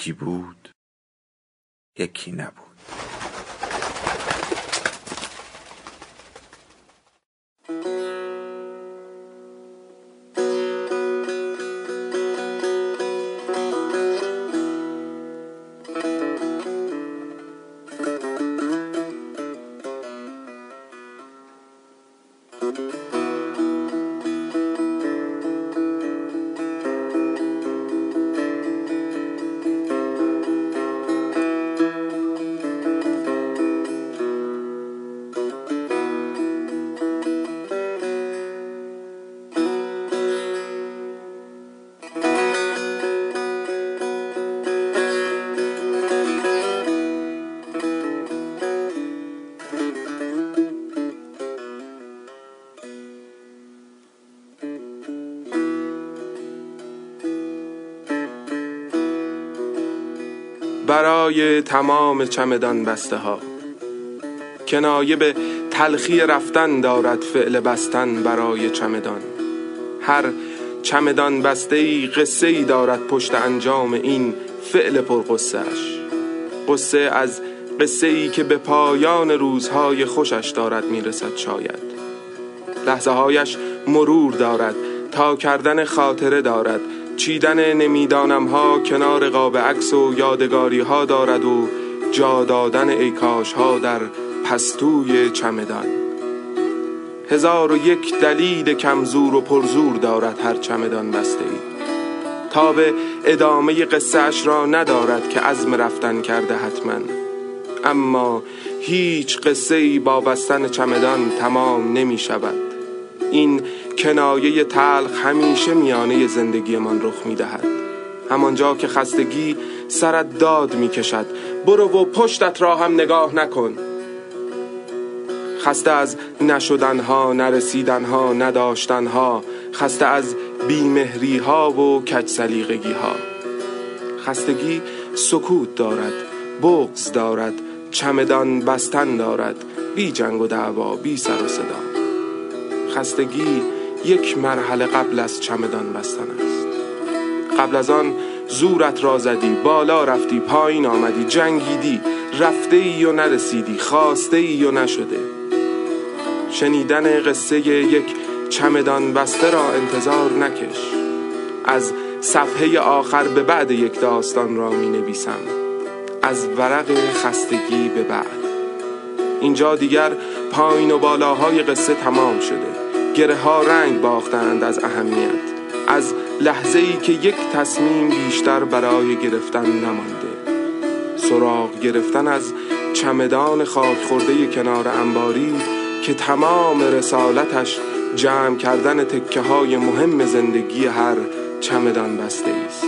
یکی بود یکی نبود. برای تمام چمدان بسته ها کنایه به تلخی رفتن دارد فعل بستن برای چمدان. هر چمدان بسته ای قصه ای دارد پشت انجام این فعل پرقصهش قصه از قصه ای که به پایان روزهای خوشش دارد می‌رسد شاید. لحظه هایش مرور دارد تا کردن خاطره دارد. چیدن نمی‌دانم ها کنار قاب عکس و یادگاری ها دارد و جا دادن ایکاش ها در پستوی چمدان. هزار و یک دلیل کمزور و پرزور دارد هر چمدان بسته ای تا به ادامه قصه را ندارد که عزم رفتن کرده حتما. اما هیچ قصه ای با بستن چمدان تمام نمی شود این کنایه تلخ همیشه میانه زندگیمان رخ می‌دهد. همانجا که خستگی سرت داد می‌کشد برو و پشتت را هم نگاه نکن. خسته از نشدنها نرسیدنها نداشتنها خسته از بیمهری ها و کج سلیقگی ها خستگی سکوت دارد بغز دارد چمدان بستن دارد بی جنگ و دعوا بی سر و صدا. خستگی یک مرحله قبل از چمدان بستن است. قبل از آن زورت را زدی بالا رفتی پایین آمدی جنگیدی رفته ای و نرسیدی خواسته ای و نشده. شنیدن قصه یک چمدان بسته را انتظار نکش. از صفحه آخر به بعد یک داستان را می نویسم از ورق خستگی به بعد. اینجا دیگر پایین و بالاهای قصه تمام شده. گره ها رنگ باختند از اهمیت. از لحظه ای که یک تصمیم بیشتر برای گرفتن نمانده. سراغ گرفتن از چمدان خاک خورده کنار انباری که تمام رسالتش جمع کردن تکه های مهم زندگی هر چمدان بسته است.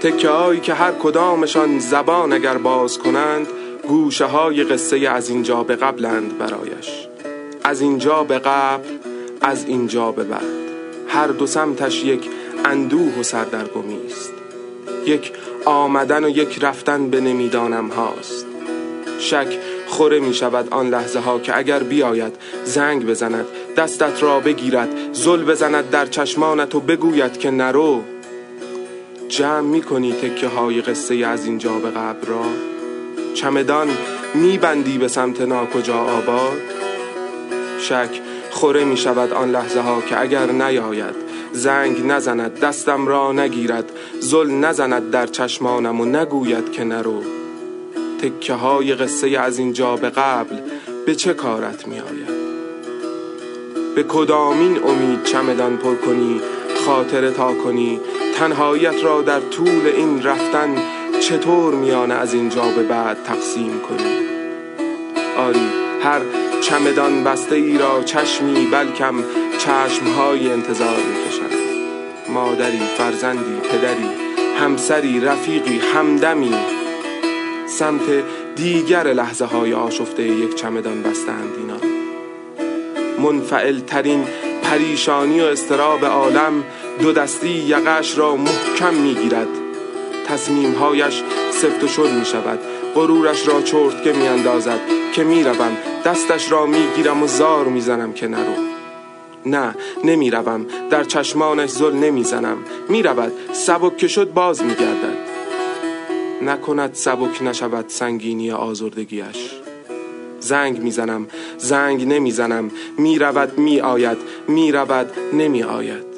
تکه هایی که هر کدامشان زبان اگر باز کنند گوشه های قصه از اینجا به قبلند برایش. از اینجا به قبل از اینجا به بعد. هر دو سمتش یک اندوه و سردرگمی است. یک آمدن و یک رفتن به نمی‌دانم هاست. شک خوره می شود آن لحظه ها که اگر بیاید زنگ بزند دستت را بگیرد زل بزند در چشمانت و بگوید که نرو. جمع می کنی تکه های قصه از اینجا به قبل را؟ چمدان میبندی به سمت ناکجا آباد؟ شک خوره می شود آن لحظه ها که اگر نیاید زنگ نزند دستم را نگیرد زل نزند در چشمانم و نگوید که نرو. تکه های قصه از اینجا به قبل به چه کارت می آید؟ به کدامین امید چمدان پر کنی خاطر تا کنی؟ تنهایت را در طول این رفتن چطور میانه از اینجا به بعد تقسیم کنی؟ آری هر چمدان بسته ای را چشمی بلکم چشمهای انتظار می‌کشند مادری فرزندی پدری همسری رفیقی همدمی. سمت دیگر لحظه های آشفته یک چمدان بستند اینا. منفعل ترین پریشانی و استراب عالم دو دستی یقش را محکم می‌گیرد. تصمیمهایش سفت و شد می شود غرورش را چرت که می اندازد که می روم دستش را می گیرم و زار می زنم که نرو نه نمی روم در چشمانش زل نمی زنم می رود سبک که شد باز می گردد نکند سبک نشود سنگینی آزردگیش. زنگ می‌زنم. زنگ نمی‌زنم. می‌رود میآید. می‌رود نمیآید.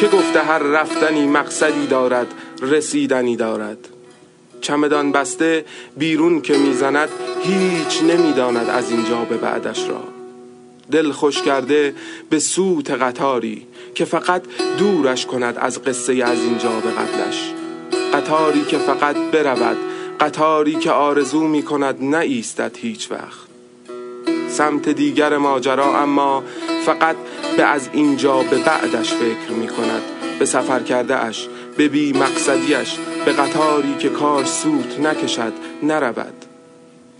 که گفته هر رفتنی مقصدی دارد رسیدنی دارد. چمدان بسته بیرون که می‌زند هیچ نمی‌داند از اینجا به بعدش را. دل خوش کرده به سوت قطاری که فقط دورش کند از قصه از اینجا به قبلش. قطاری که فقط برود قطاری که آرزو می کند نایستد هیچ وقت. سمت دیگر ماجرا اما فقط به از اینجا به بعدش فکر می کند به سفر کرده اش به بی مقصدیش به قطاری که کار سوت نکشد نرود.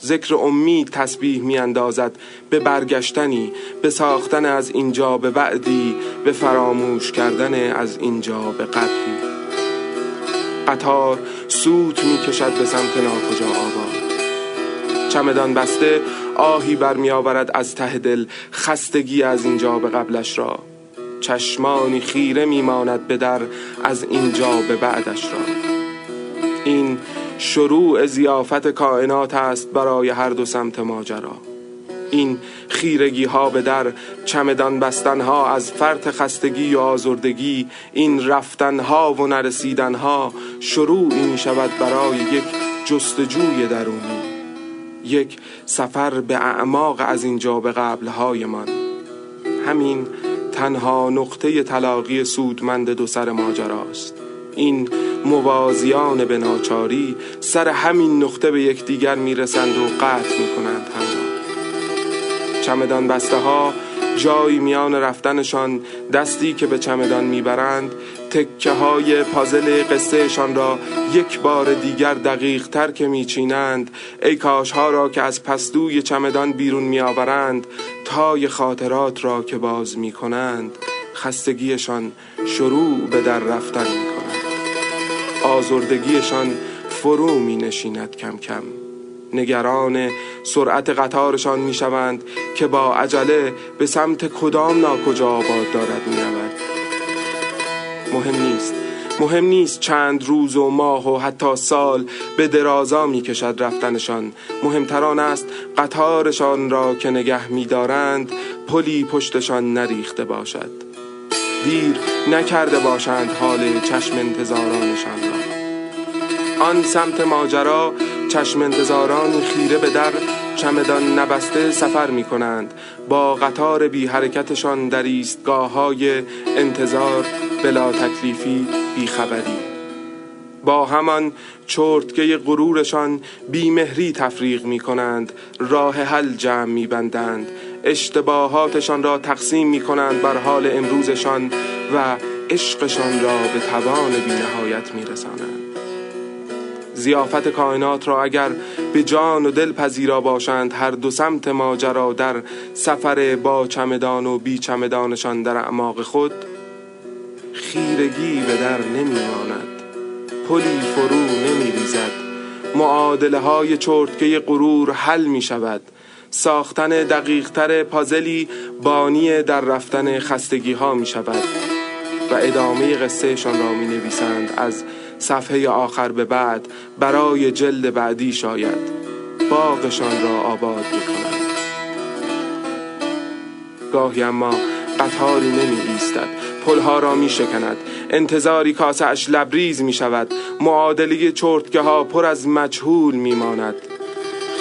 ذکر امید تسبیح می اندازد به برگشتنی به ساختن از اینجا به بعدی به فراموش کردن از اینجا به قبلی قطار سوت می کشد به سمت ناکجا آباد. چمدان بسته آهی برمی آورد از ته دل خستگی از اینجا به قبلش را. چشمانی خیره میماند به در از اینجا به بعدش را. این شروع زیافت کائنات است برای هر دو سمت ماجرا. این خیرگی ها به در چمدان بستن ها از فرط خستگی و آزردگی این رفتن ها و نرسیدن ها شروعی می شود برای یک جستجوی درونی. یک سفر به اعماق از اینجا به قبل من همین تنها نقطه تلاقی سودمند دو سر ماجراست. این موازیان به ناچاری سر همین نقطه به یکدیگر می‌رسند و قطع می‌کنند همراه. چمدان بسته ها جایی میان رفتنشان دستی که به چمدان می‌برند تکه های پازل قصهشان را یک بار دیگر دقیق تر که میچینند ای کاش ها را که از پستوی چمدان بیرون میآورند تای خاطرات را که باز می‌کنند خستگیشان شروع به در رفتن می‌کنند آزردگیشان فرو می نشیند کم کم. نگران سرعت قطارشان می‌شوند که با عجله به سمت کدام ناکجا آباد دارد می‌رود. مهم نیست. مهم نیست چند روز و ماه و حتی سال به درازا می کشد رفتنشان مهمتران است قطارشان را که نگه می دارند پلی پشتشان نریخته باشد. دیر نکرده باشند حال چشم انتظارانشان را. آن سمت ماجرا چشم انتظاران خیره به در چمدان نبسته سفر می کنند با قطار بی حرکتشان در ایستگاه های انتظار بلا تکلیفی بی خبری با همان چرتکه غرورشان بیمهری تفریق می کنند راه حل جمع می بندند اشتباهاتشان را تقسیم می کنند بر حال امروزشان و عشقشان را به توان بینهایت می رسانند. زیافت کائنات را اگر به جان و دل پذیرا باشند هر دو سمت ماجرا در سفر با چمدان و بی چمدانشان در اعماق خود خیرگی به در نمیماند. پلی فرو نمی ریزد معادله های چرتکه غرور حل می شود ساختن دقیقتر پازلی بانی در رفتن خستگی ها می شود و ادامه قصهشان را می نویسند از صفحه آخر به بعد برای جلد بعدی شاید. باغشان را آباد می کنند گاهی اما قطاری نمی ایستد. پلها را می شکند. انتظاری کاسه لبریز می شود. معادله چرتگه ها پر از مجهول می ماند.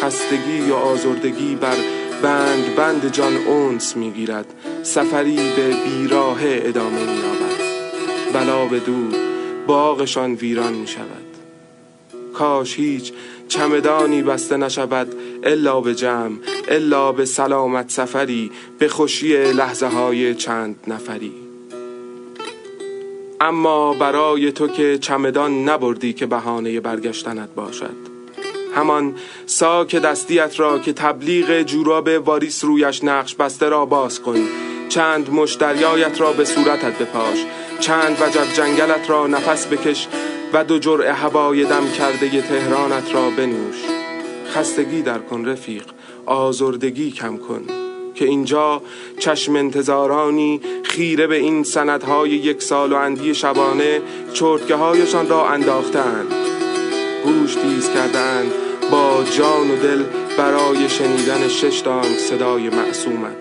خستگی و آزردگی بر بند بند جان اونس می گیرد. سفری به بیراه ادامه می آبد بلا به دور باغشان ویران می شود. کاش هیچ چمدانی بسته نشود. الا به جمع الا به سلامت سفری به خوشی لحظه های چند نفری. اما برای تو که چمدان نبردی که بهانه برگشتنت باشد. همان ساک دستیت را که تبلیغ جوراب واریس رویش نقش بسته را باز کن. چند مشتریایت را به صورتت بپاش. چند وجب جنگلت را نفس بکش و دو جرعه هوای دم کرده تهرانت را بنوش. خستگی در کن رفیق آزردگی کم کن. که اینجا چشم انتظارانی خیره به این سندهای یک سال و اندی شبانه چرتگه هایشان را انداختند گوش تیز کردند با جان و دل برای شنیدن شش دانگ صدای معصومت.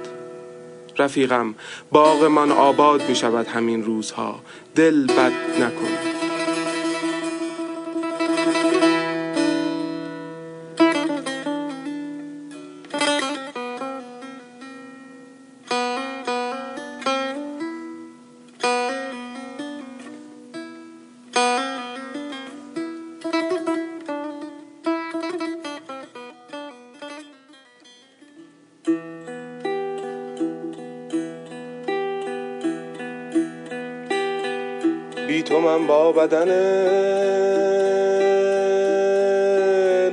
رفیقم باغمان آباد می شود همین روزها. دل بد نکن. من با بدن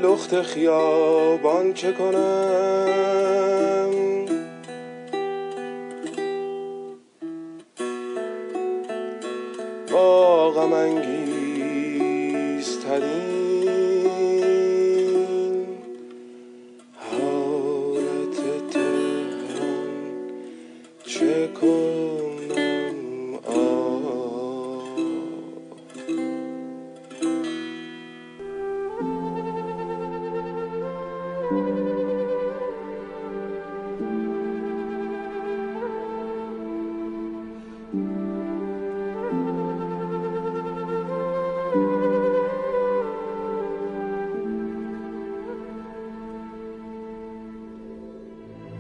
لخت خیابان چه کنم؟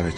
sabes